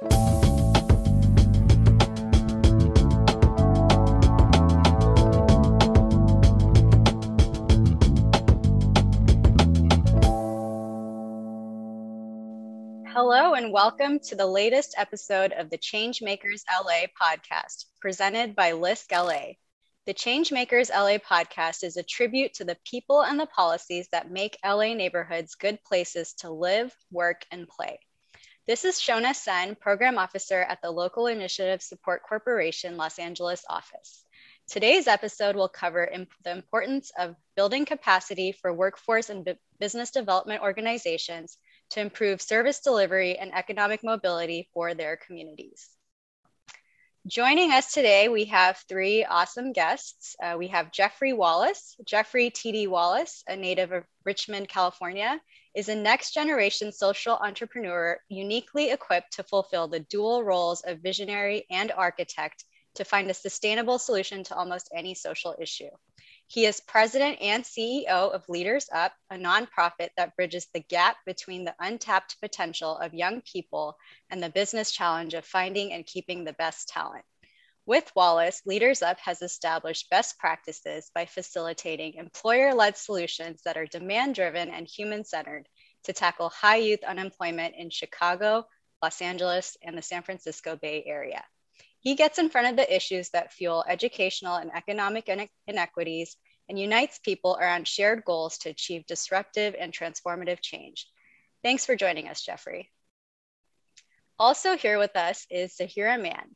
Hello, and welcome to the latest episode of the Changemakers LA podcast, presented by LISC LA. The Changemakers LA podcast is a tribute to the people and the policies that make LA neighborhoods good places to live, work, and play. This is Shona Sen, Program Officer at the Local Initiative Support Corporation Los Angeles office. Today's episode will cover imp- the importance of building capacity for workforce and bu- business development organizations to improve service delivery and economic mobility for their communities. Joining us today, we have three awesome guests. Uh, we have Jeffrey Wallace. Jeffrey T.D. Wallace, a native of Richmond, California, is a next generation social entrepreneur uniquely equipped to fulfill the dual roles of visionary and architect to find a sustainable solution to almost any social issue. He is president and CEO of Leaders Up, a nonprofit that bridges the gap between the untapped potential of young people and the business challenge of finding and keeping the best talent. With Wallace, Leaders Up has established best practices by facilitating employer led solutions that are demand driven and human centered to tackle high youth unemployment in Chicago, Los Angeles, and the San Francisco Bay Area. He gets in front of the issues that fuel educational and economic inequities and unites people around shared goals to achieve disruptive and transformative change. Thanks for joining us, Jeffrey. Also here with us is Zahira Mann.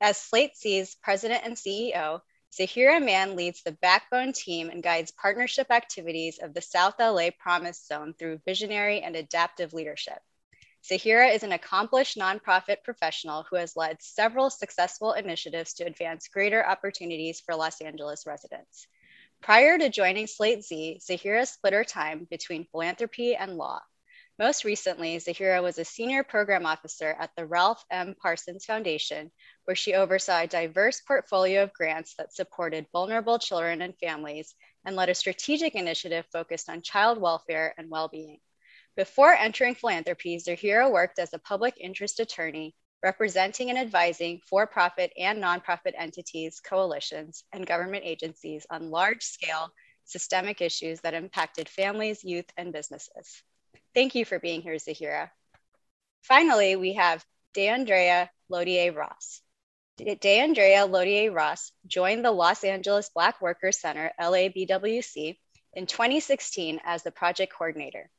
As Slate Z's president and CEO, Zahira Mann leads the backbone team and guides partnership activities of the South LA Promise Zone through visionary and adaptive leadership. Zahira is an accomplished nonprofit professional who has led several successful initiatives to advance greater opportunities for Los Angeles residents. Prior to joining Slate Z, Zahira split her time between philanthropy and law. Most recently, Zahira was a senior program officer at the Ralph M. Parsons Foundation, where she oversaw a diverse portfolio of grants that supported vulnerable children and families and led a strategic initiative focused on child welfare and well being. Before entering philanthropy, Zahira worked as a public interest attorney, representing and advising for profit and nonprofit entities, coalitions, and government agencies on large scale systemic issues that impacted families, youth, and businesses. Thank you for being here, Zahira. Finally, we have DeAndrea Lodier Ross. DeAndrea Lodier Ross joined the Los Angeles Black Workers Center, LABWC, in 2016 as the project coordinator.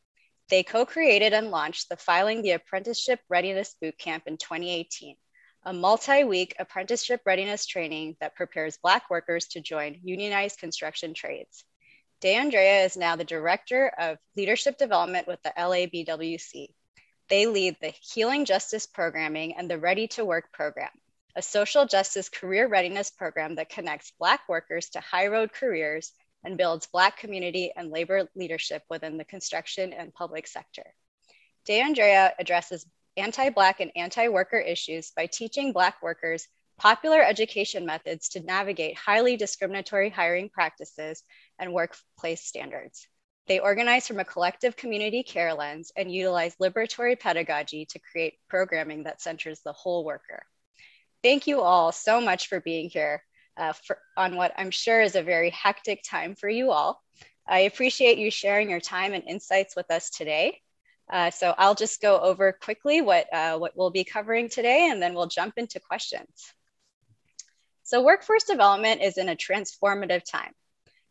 They co created and launched the Filing the Apprenticeship Readiness Bootcamp in 2018, a multi week apprenticeship readiness training that prepares Black workers to join unionized construction trades. DeAndrea is now the Director of Leadership Development with the LABWC. They lead the Healing Justice Programming and the Ready to Work program, a social justice career readiness program that connects Black workers to high road careers and builds Black community and labor leadership within the construction and public sector. DeAndrea addresses anti Black and anti worker issues by teaching Black workers popular education methods to navigate highly discriminatory hiring practices and workplace standards. They organize from a collective community care lens and utilize liberatory pedagogy to create programming that centers the whole worker. Thank you all so much for being here uh, for, on what I'm sure is a very hectic time for you all. I appreciate you sharing your time and insights with us today. Uh, so I'll just go over quickly what, uh, what we'll be covering today, and then we'll jump into questions. So workforce development is in a transformative time.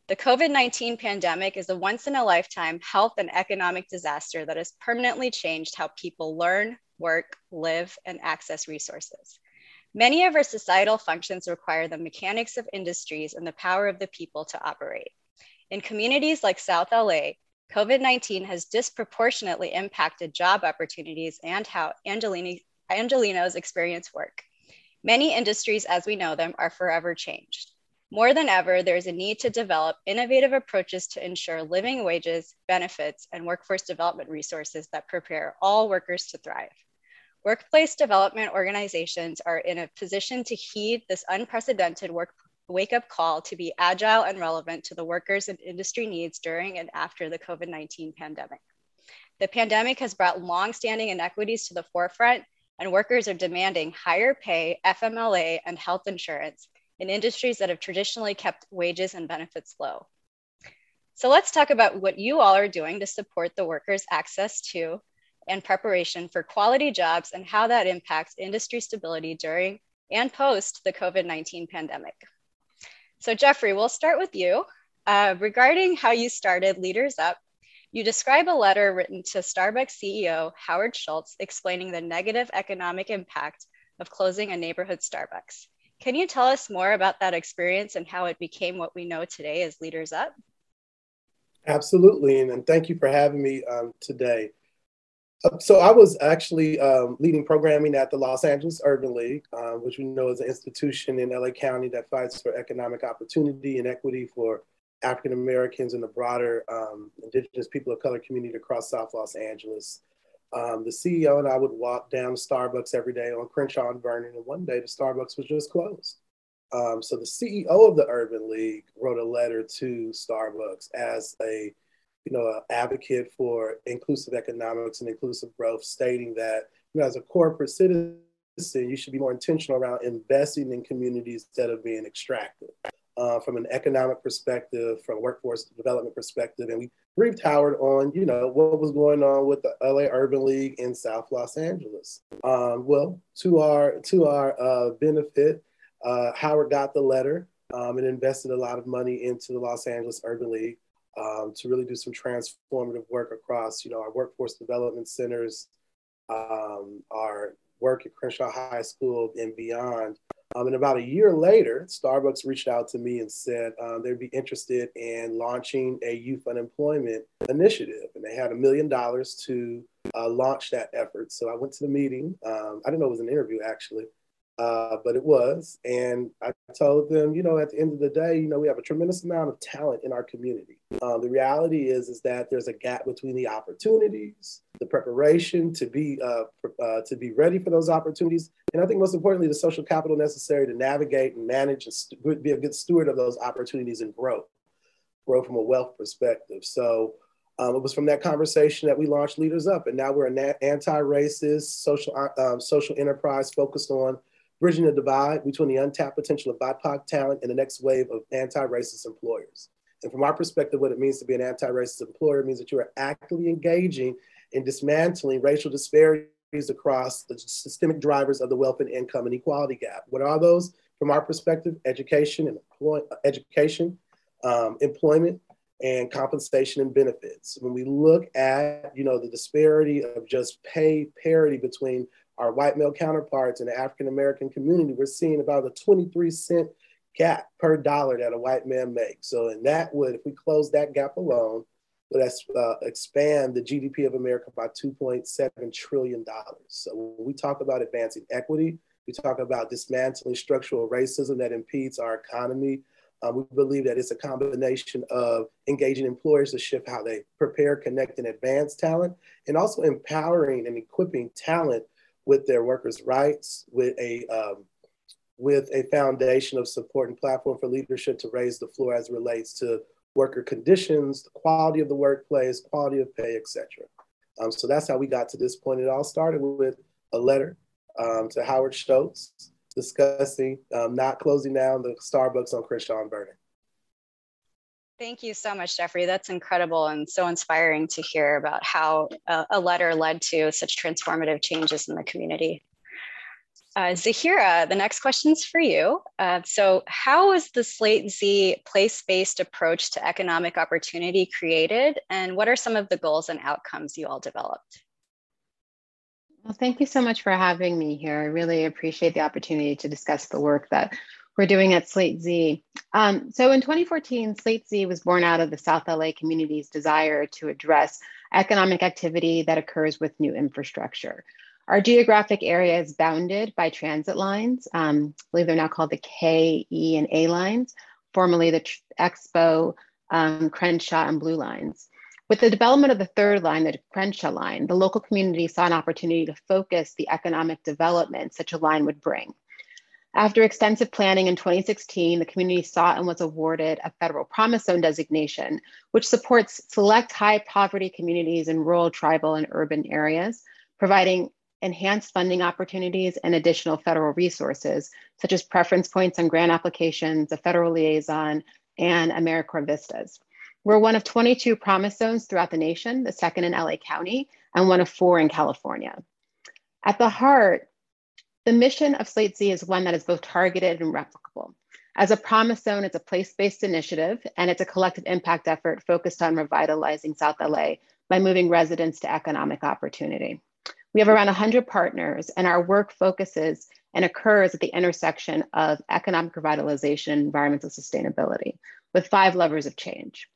The COVID-19 pandemic is a once in a lifetime health and economic disaster that has permanently changed how people learn, work, live, and access resources. Many of our societal functions require the mechanics of industries and the power of the people to operate. In communities like South LA, COVID 19 has disproportionately impacted job opportunities and how Angelini, Angelinos experience work. Many industries as we know them are forever changed. More than ever, there is a need to develop innovative approaches to ensure living wages, benefits, and workforce development resources that prepare all workers to thrive. Workplace development organizations are in a position to heed this unprecedented work wake up call to be agile and relevant to the workers and industry needs during and after the COVID 19 pandemic. The pandemic has brought long-standing inequities to the forefront, and workers are demanding higher pay, FMLA, and health insurance in industries that have traditionally kept wages and benefits low. So let's talk about what you all are doing to support the workers' access to and preparation for quality jobs and how that impacts industry stability during and post the COVID 19 pandemic. So, Jeffrey, we'll start with you. Uh, regarding how you started Leaders Up, you describe a letter written to Starbucks CEO Howard Schultz explaining the negative economic impact of closing a neighborhood Starbucks. Can you tell us more about that experience and how it became what we know today as Leaders Up? Absolutely, and, and thank you for having me um, today. Uh, so I was actually um, leading programming at the Los Angeles Urban League, uh, which we know is an institution in LA County that fights for economic opportunity and equity for African Americans and the broader um, Indigenous people of color community across South Los Angeles. Um, the CEO and I would walk down to Starbucks every day on Crenshaw and Vernon, and one day the Starbucks was just closed. Um, so the CEO of the Urban League wrote a letter to Starbucks as a you know, an advocate for inclusive economics and inclusive growth, stating that you know, as a corporate citizen, you should be more intentional around investing in communities instead of being extractive. Uh, from an economic perspective, from a workforce development perspective, and we briefed Howard on, you know, what was going on with the LA Urban League in South Los Angeles. Um, well, to our to our uh, benefit, uh, Howard got the letter um, and invested a lot of money into the Los Angeles Urban League um, to really do some transformative work across, you know, our workforce development centers, um, our work at Crenshaw High School and beyond. Um, and about a year later, Starbucks reached out to me and said um, they'd be interested in launching a youth unemployment initiative. And they had a million dollars to uh, launch that effort. So I went to the meeting. Um, I didn't know it was an interview actually uh, but it was. And I told them, you know, at the end of the day, you know, we have a tremendous amount of talent in our community. Uh, the reality is, is that there's a gap between the opportunities, the preparation to be uh, uh, to be ready for those opportunities, and I think most importantly, the social capital necessary to navigate and manage and st- be a good steward of those opportunities and grow, grow from a wealth perspective. So. Um, it was from that conversation that we launched Leaders Up, and now we're an anti-racist social uh, social enterprise focused on bridging the divide between the untapped potential of BIPOC talent and the next wave of anti-racist employers. And from our perspective, what it means to be an anti-racist employer means that you are actively engaging in dismantling racial disparities across the systemic drivers of the wealth and income inequality gap. What are those? From our perspective, education and employ- education, um, employment, and compensation and benefits. When we look at, you know, the disparity of just pay parity between our white male counterparts in the African American community, we're seeing about a 23 cent gap per dollar that a white man makes. So, and that would, if we close that gap alone, would uh, expand the GDP of America by 2.7 trillion dollars. So, when we talk about advancing equity, we talk about dismantling structural racism that impedes our economy. Uh, we believe that it's a combination of engaging employers to shift how they prepare, connect, and advance talent, and also empowering and equipping talent with their workers' rights, with a um, with a foundation of support and platform for leadership to raise the floor as relates to worker conditions, the quality of the workplace, quality of pay, etc. Um, so that's how we got to this point. It all started with a letter um, to Howard Schultz discussing um, not closing down the Starbucks on Crenshaw Vernon. Thank you so much, Jeffrey. That's incredible and so inspiring to hear about how a, a letter led to such transformative changes in the community. Uh, Zahira, the next question is for you. Uh, so, how was the Slate Z place based approach to economic opportunity created, and what are some of the goals and outcomes you all developed? Well, thank you so much for having me here. I really appreciate the opportunity to discuss the work that we're doing at Slate Z. Um, so in 2014, Slate Z was born out of the South LA community's desire to address economic activity that occurs with new infrastructure. Our geographic area is bounded by transit lines. Um, I believe they're now called the K, E, and A lines, formerly the Expo, um, Crenshaw, and Blue lines. With the development of the third line, the Crenshaw line, the local community saw an opportunity to focus the economic development such a line would bring. After extensive planning in 2016, the community sought and was awarded a federal promise zone designation, which supports select high poverty communities in rural, tribal, and urban areas, providing enhanced funding opportunities, and additional federal resources, such as preference points on grant applications, a federal liaison, and AmeriCorps Vistas. We're one of 22 promise zones throughout the nation, the second in LA County, and one of four in California. At the heart, the mission of Slate Z is one that is both targeted and replicable. As a promise zone, it's a place based initiative and it's a collective impact effort focused on revitalizing South LA by moving residents to economic opportunity. We have around 100 partners, and our work focuses and occurs at the intersection of economic revitalization and environmental sustainability with five levers of change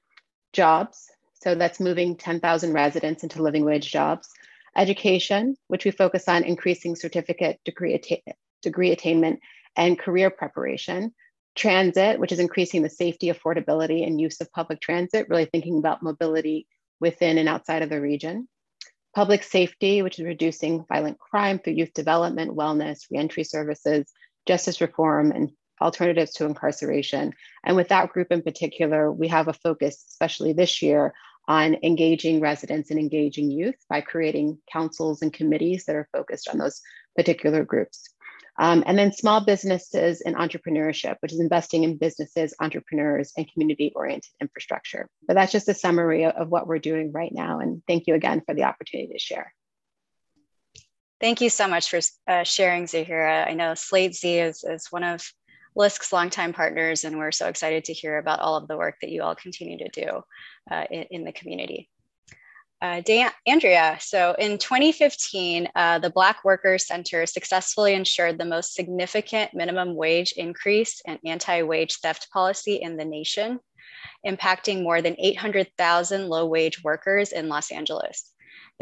jobs, so that's moving 10,000 residents into living wage jobs, education, which we focus on increasing certificate degree, atta- degree attainment and career preparation, transit, which is increasing the safety, affordability, and use of public transit, really thinking about mobility within and outside of the region. Public safety, which is reducing violent crime through youth development, wellness, reentry services, justice reform, and alternatives to incarceration. And with that group in particular, we have a focus, especially this year, on engaging residents and engaging youth by creating councils and committees that are focused on those particular groups. Um, and then small businesses and entrepreneurship, which is investing in businesses, entrepreneurs, and community oriented infrastructure. But that's just a summary of what we're doing right now. And thank you again for the opportunity to share. Thank you so much for uh, sharing, Zahira. I know Slate Z is, is one of LISC's longtime partners, and we're so excited to hear about all of the work that you all continue to do uh, in, in the community. Uh, Dan- Andrea, so in 2015, uh, the Black Workers Center successfully ensured the most significant minimum wage increase and anti wage theft policy in the nation, impacting more than 800,000 low wage workers in Los Angeles.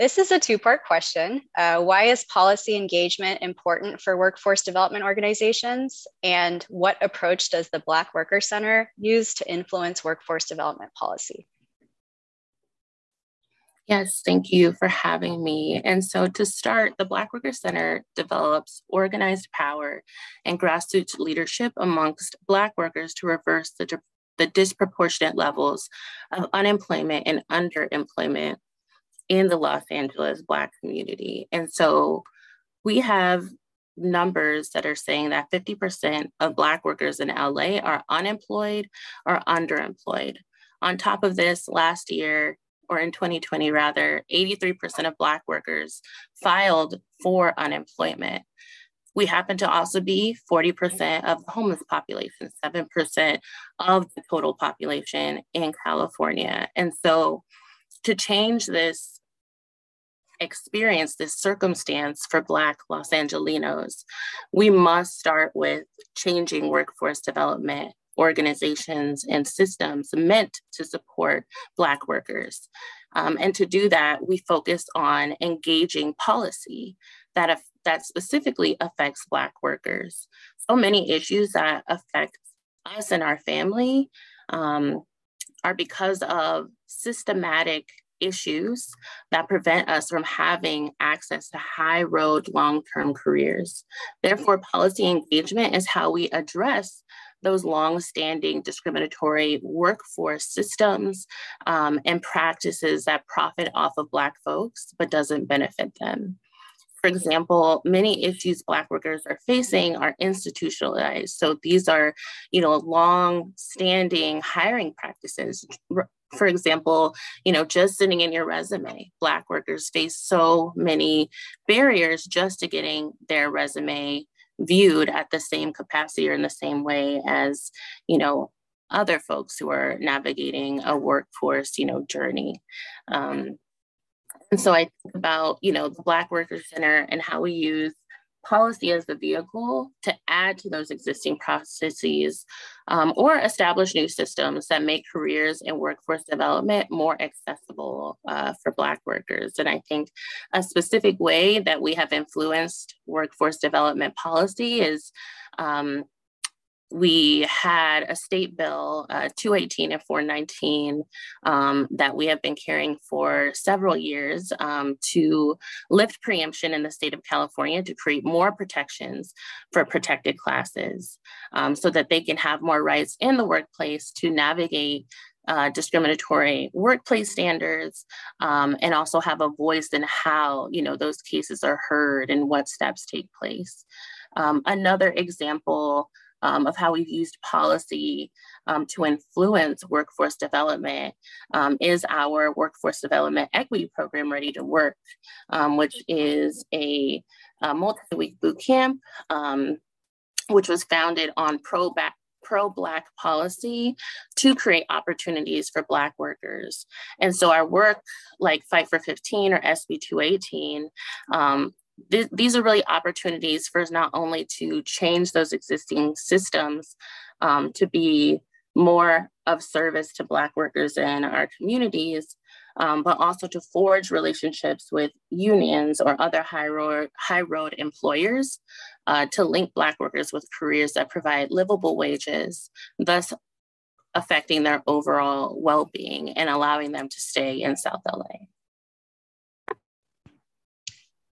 This is a two part question. Uh, why is policy engagement important for workforce development organizations? And what approach does the Black Workers Center use to influence workforce development policy? Yes, thank you for having me. And so to start, the Black Worker Center develops organized power and grassroots leadership amongst Black workers to reverse the, the disproportionate levels of unemployment and underemployment in the Los Angeles Black community. And so we have numbers that are saying that 50% of Black workers in LA are unemployed or underemployed. On top of this, last year, or in 2020 rather, 83% of Black workers filed for unemployment. We happen to also be 40% of the homeless population, 7% of the total population in California. And so to change this experience, this circumstance for Black Los Angelinos, we must start with changing workforce development organizations and systems meant to support Black workers. Um, and to do that, we focus on engaging policy that, that specifically affects Black workers. So many issues that affect us and our family um, are because of systematic issues that prevent us from having access to high road long term careers. Therefore, policy engagement is how we address those long-standing discriminatory workforce systems um, and practices that profit off of Black folks but doesn't benefit them. For example, many issues Black workers are facing are institutionalized. So these are, you know, long-standing hiring practices. For example, you know, just sitting in your resume, Black workers face so many barriers just to getting their resume viewed at the same capacity or in the same way as, you know, other folks who are navigating a workforce, you know, journey. Um, and so I think about, you know, the Black Workers Center and how we use policy as the vehicle to add to those existing processes um, or establish new systems that make careers and workforce development more accessible uh, for Black workers. And I think a specific way that we have influenced workforce development policy is um, we had a state bill, uh, 218 and 419, um, that we have been carrying for several years um, to lift preemption in the state of California to create more protections for protected classes um, so that they can have more rights in the workplace to navigate uh, discriminatory workplace standards um, and also have a voice in how you know those cases are heard and what steps take place. Um, another example um, of how we've used policy um, to influence workforce development um, is our workforce development equity program ready to work um, which is a, a multi-week boot camp which was founded on pro-back pro-Black policy to create opportunities for Black workers. And so our work like Fight for 15 or SB 218, um, th- these are really opportunities for us not only to change those existing systems um, to be more of service to Black workers in our communities, um, but also to forge relationships with unions or other high road, high road employers uh, to link Black workers with careers that provide livable wages, thus affecting their overall well being and allowing them to stay in South LA.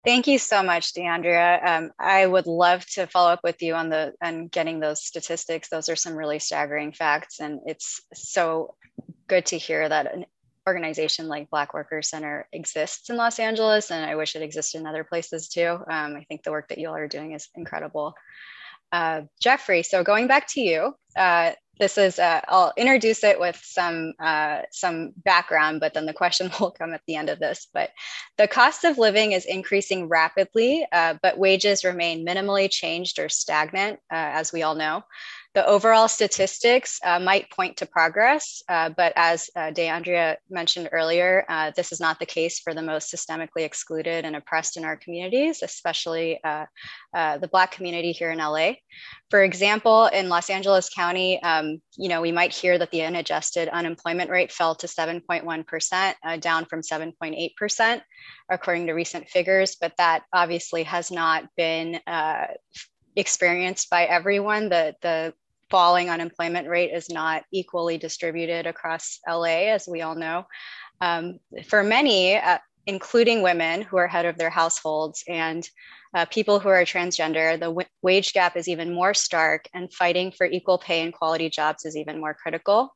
Thank you so much, DeAndrea. Um, I would love to follow up with you on the on getting those statistics. Those are some really staggering facts, and it's so good to hear that an organization like Black Workers Center exists in Los Angeles, and I wish it existed in other places too. Um, I think the work that you all are doing is incredible. Uh, Jeffrey, so going back to you, uh, this is uh, I'll introduce it with some uh, some background, but then the question will come at the end of this. But the cost of living is increasing rapidly, uh, but wages remain minimally changed or stagnant, uh, as we all know. The overall statistics uh, might point to progress, uh, but as uh, DeAndrea mentioned earlier, uh, this is not the case for the most systemically excluded and oppressed in our communities, especially uh, uh, the Black community here in LA. For example, in Los Angeles County, um, you know, we might hear that the unadjusted unemployment rate fell to 7.1%, down from 7.8%, according to recent figures, but that obviously has not been experienced by everyone. The, the falling unemployment rate is not equally distributed across LA, as we all know. Um, for many, uh, including women who are head of their households and uh, people who are transgender, the w- wage gap is even more stark, and fighting for equal pay and quality jobs is even more critical.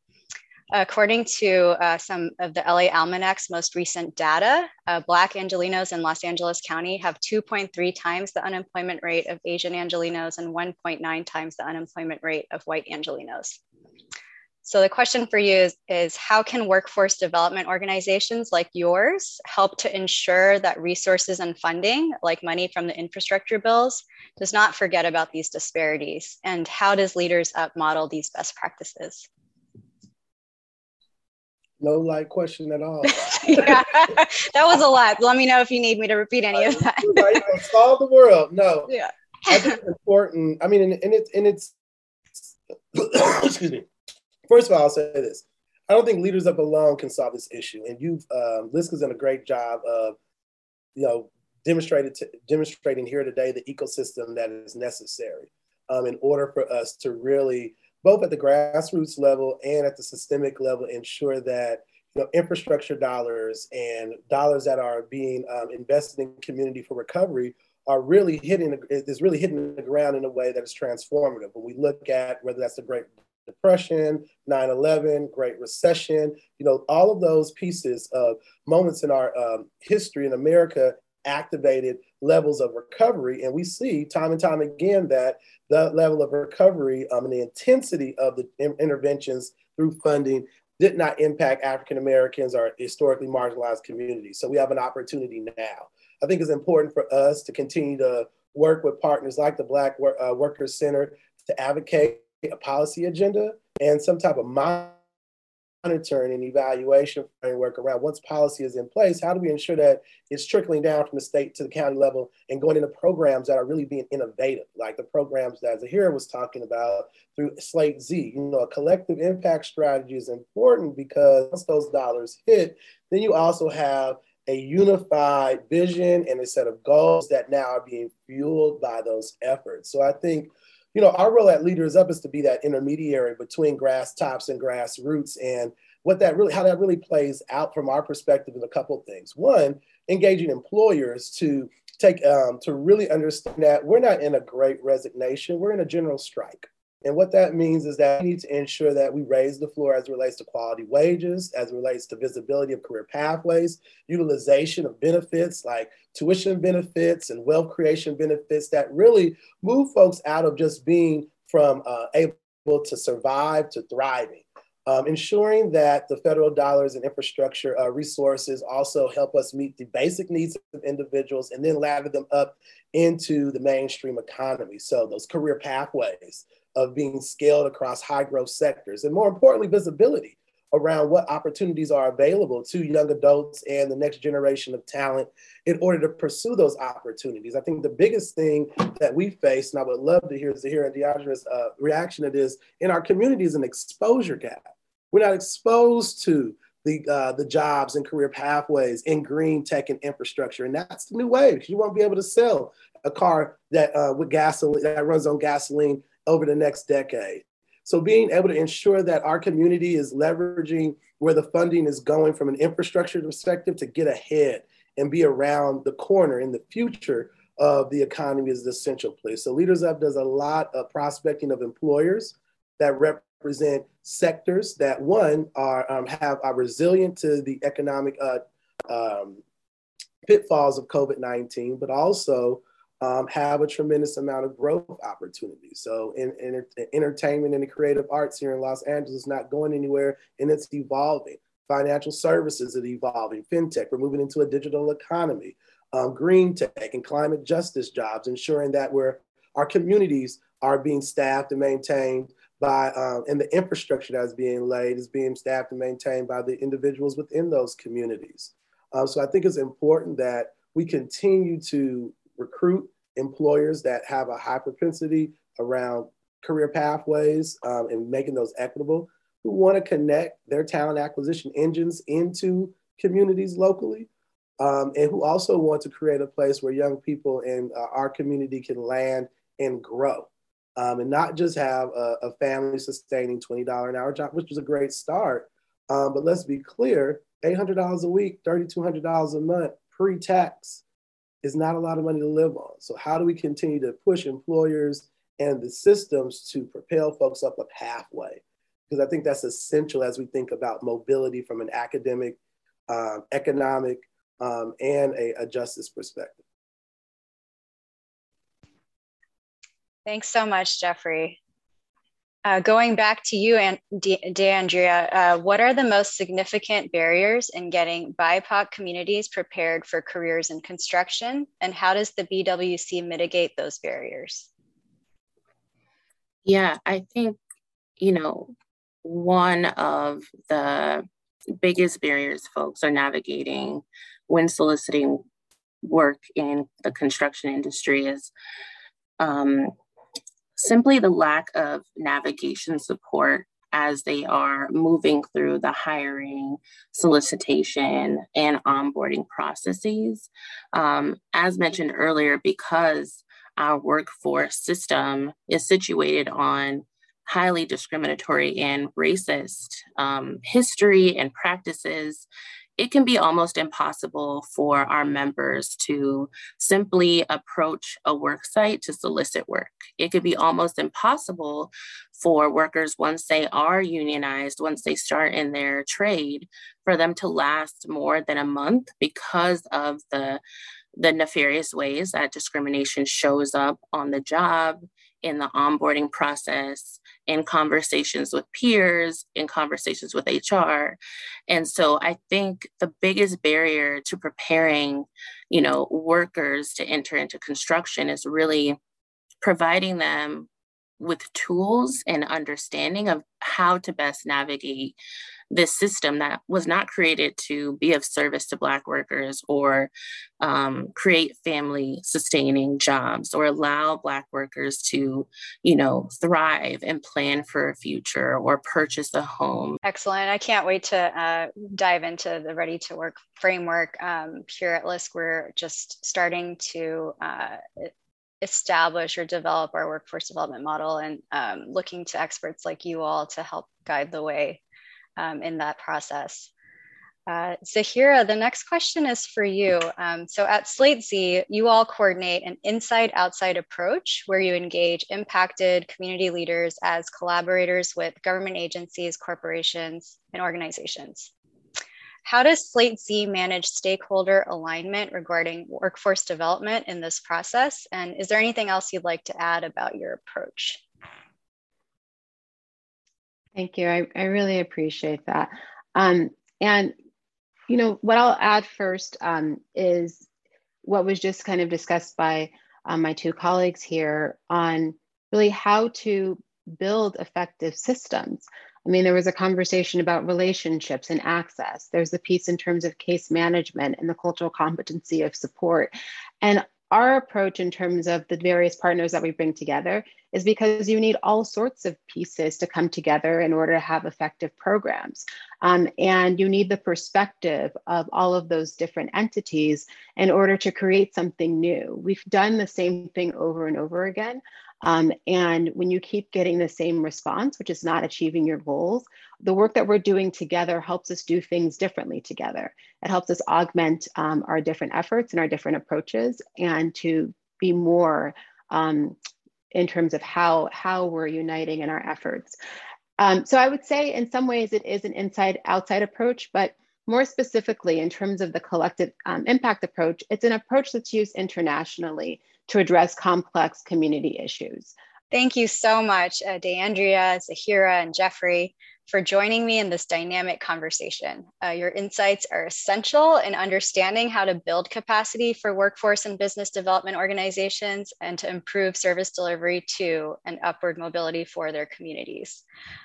According to uh, some of the LA Almanac's most recent data, uh, Black Angelenos in Los Angeles County have 2.3 times the unemployment rate of Asian Angelenos and 1.9 times the unemployment rate of white Angelenos. So the question for you is, is, how can workforce development organizations like yours help to ensure that resources and funding, like money from the infrastructure bills, does not forget about these disparities? And how does Leaders Up model these best practices? No light question at all. yeah, that was a lot. Let me know if you need me to repeat any of that. right, solve the world. No. Yeah. I think it's important. I mean, and, and it's and it's excuse me. First of all, I'll say this. I don't think leaders up alone can solve this issue. And you've um, LISC's done a great job of, you know, demonstrated to, demonstrating here today the ecosystem that is necessary um, in order for us to really both at the grassroots level and at the systemic level, ensure that you know infrastructure dollars and dollars that are being um, invested in community for recovery are really hitting is really hitting the ground in a way that is transformative. When we look at whether that's the Great Depression, 9/11, Great Recession, you know, all of those pieces of moments in our um, history in America activated levels of recovery. And we see time and time again that the level of recovery um, and the intensity of the in- interventions through funding did not impact African Americans or historically marginalized communities. So we have an opportunity now. I think it's important for us to continue to work with partners like the Black uh, Workers Center to advocate a policy agenda and some type of monitoring and evaluation framework around once policy is in place, how do we ensure that it's trickling down from the state to the county level and going into programs that are really being innovative, like the programs that Zahira was talking about through Slate Z. You know, a collective impact strategy is important because once those dollars hit, then you also have a unified vision and a set of goals that now are being fueled by those efforts. So I think you know, our role at Leaders Up is to be that intermediary between grass tops and grassroots. And what that really, how that really plays out from our perspective is a couple things. One, engaging employers to take, um, to really understand that we're not in a great resignation, we're in a general strike. And what that means is that we need to ensure that we raise the floor as it relates to quality wages, as it relates to visibility of career pathways, utilization of benefits like tuition benefits and wealth creation benefits that really move folks out of just being from uh, able to survive to thriving. Um, ensuring that the federal dollars and infrastructure uh, resources also help us meet the basic needs of individuals and then ladder them up into the mainstream economy. So, those career pathways of being scaled across high growth sectors, and more importantly, visibility around what opportunities are available to young adults and the next generation of talent in order to pursue those opportunities. I think the biggest thing that we face, and I would love to hear to hear Deandra's uh, reaction to this, in our community is an exposure gap. We're not exposed to the uh, the jobs and career pathways in green tech and infrastructure, and that's the new wave. You won't be able to sell a car that uh, with gasoline that runs on gasoline over the next decade. So being able to ensure that our community is leveraging where the funding is going from an infrastructure perspective to get ahead and be around the corner in the future of the economy is the essential place. So Leaders Up does a lot of prospecting of employers that represent sectors that one are um, have are resilient to the economic uh, um, pitfalls of COVID-19, but also um, have a tremendous amount of growth opportunities. So, in, in, in, entertainment and the creative arts here in Los Angeles is not going anywhere, and it's evolving. Financial services are evolving. FinTech, we're moving into a digital economy. Um, green tech and climate justice jobs, ensuring that we're, our communities are being staffed and maintained by, um, and the infrastructure that's being laid is being staffed and maintained by the individuals within those communities. Um, so I think it's important that we continue to recruit employers that have a high propensity around career pathways um, and making those equitable, who want to connect their talent acquisition engines into communities locally, um, and who also want to create a place where young people in uh, our community can land and grow. Um, and not just have a, a family sustaining $20 an hour job, which is a great start. Um, but let's be clear $800 a week, $3,200 a month pre tax is not a lot of money to live on. So, how do we continue to push employers and the systems to propel folks up a pathway? Because I think that's essential as we think about mobility from an academic, um, economic, um, and a, a justice perspective. Thanks so much, Jeffrey. Uh, going back to you, and DeAndrea, uh, what are the most significant barriers in getting BIPOC communities prepared for careers in construction, and how does the BWC mitigate those barriers? Yeah, I think, you know, one of the biggest barriers folks are navigating when soliciting work in the construction industry is um, simply the lack of navigation support as they are moving through the hiring, solicitation, and onboarding processes. Um, as mentioned earlier, because our workforce system is situated on highly discriminatory and racist um, history and practices, it can be almost impossible for our members to simply approach a work site to solicit work. It could be almost impossible for workers, once they are unionized, once they start in their trade, for them to last more than a month because of the the nefarious ways that discrimination shows up on the job in the onboarding process, in conversations with peers, in conversations with HR. And so I think the biggest barrier to preparing, you know, workers to enter into construction is really providing them with tools and understanding of how to best navigate this system that was not created to be of service to Black workers or um, create family sustaining jobs or allow Black workers to, you know, thrive and plan for a future or purchase a home. Excellent. I can't wait to uh, dive into the Ready to Work framework. Um, here at LISC, we're just starting to uh, establish or develop our workforce development model and um, looking to experts like you all to help guide the way um, in that process. Uh, Zahira, the next question is for you. Um, so at Slate Z, you all coordinate an inside outside approach where you engage impacted community leaders as collaborators with government agencies, corporations, and organizations. How does Slate Z manage stakeholder alignment regarding workforce development in this process? And is there anything else you'd like to add about your approach? Thank you. I, I really appreciate that. Um, and, you know, what I'll add first um, is what was just kind of discussed by um, my two colleagues here on really how to build effective systems. I mean, there was a conversation about relationships and access. There's a piece in terms of case management and the cultural competency of support. And our approach in terms of the various partners that we bring together is because you need all sorts of pieces to come together in order to have effective programs. Um, and you need the perspective of all of those different entities in order to create something new. We've done the same thing over and over again. Um, and when you keep getting the same response, which is not achieving your goals, the work that we're doing together helps us do things differently together. It helps us augment um, our different efforts and our different approaches and to be more um, in terms of how, how we're uniting in our efforts. Um, so I would say in some ways it is an inside outside approach, but more specifically in terms of the collective um, impact approach, it's an approach that's used internationally to address complex community issues. Thank you so much, uh, DeAndrea, Zahira, and Jeffrey for joining me in this dynamic conversation. Uh, your insights are essential in understanding how to build capacity for workforce and business development organizations and to improve service delivery to and upward mobility for their communities.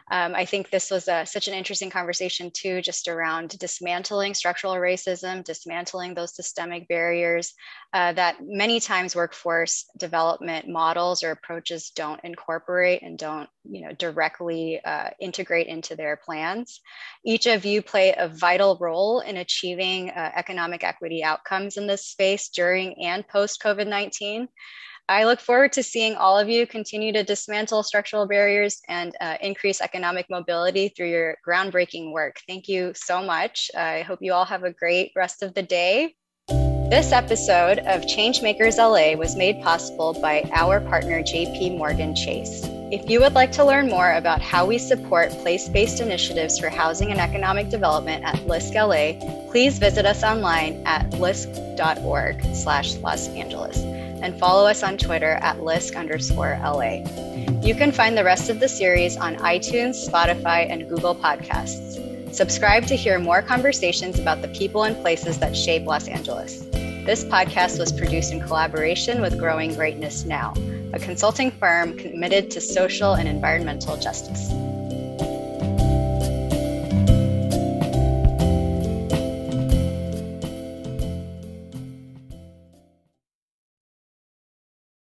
Um, I think this was a, such an interesting conversation too, just around dismantling structural racism, dismantling those systemic barriers uh, that many times workforce development models or approaches don't incorporate and don't, you know, directly uh, integrate into their plans. Each of you play a vital role in achieving uh, economic equity outcomes in this space during and post COVID-19. I look forward to seeing all of you continue to dismantle structural barriers and uh, increase economic mobility through your groundbreaking work. Thank you so much. I hope you all have a great rest of the day. This episode of Changemakers LA was made possible by our partner JP Morgan Chase. If you would like to learn more about how we support place-based initiatives for housing and economic development at LISC LA, please visit us online at lisc.org slash Los Angeles and follow us on Twitter at LISC underscore LA. You can find the rest of the series on iTunes, Spotify, and Google Podcasts. Subscribe to hear more conversations about the people and places that shape Los Angeles. This podcast was produced in collaboration with Growing Greatness Now, a consulting firm committed to social and environmental justice.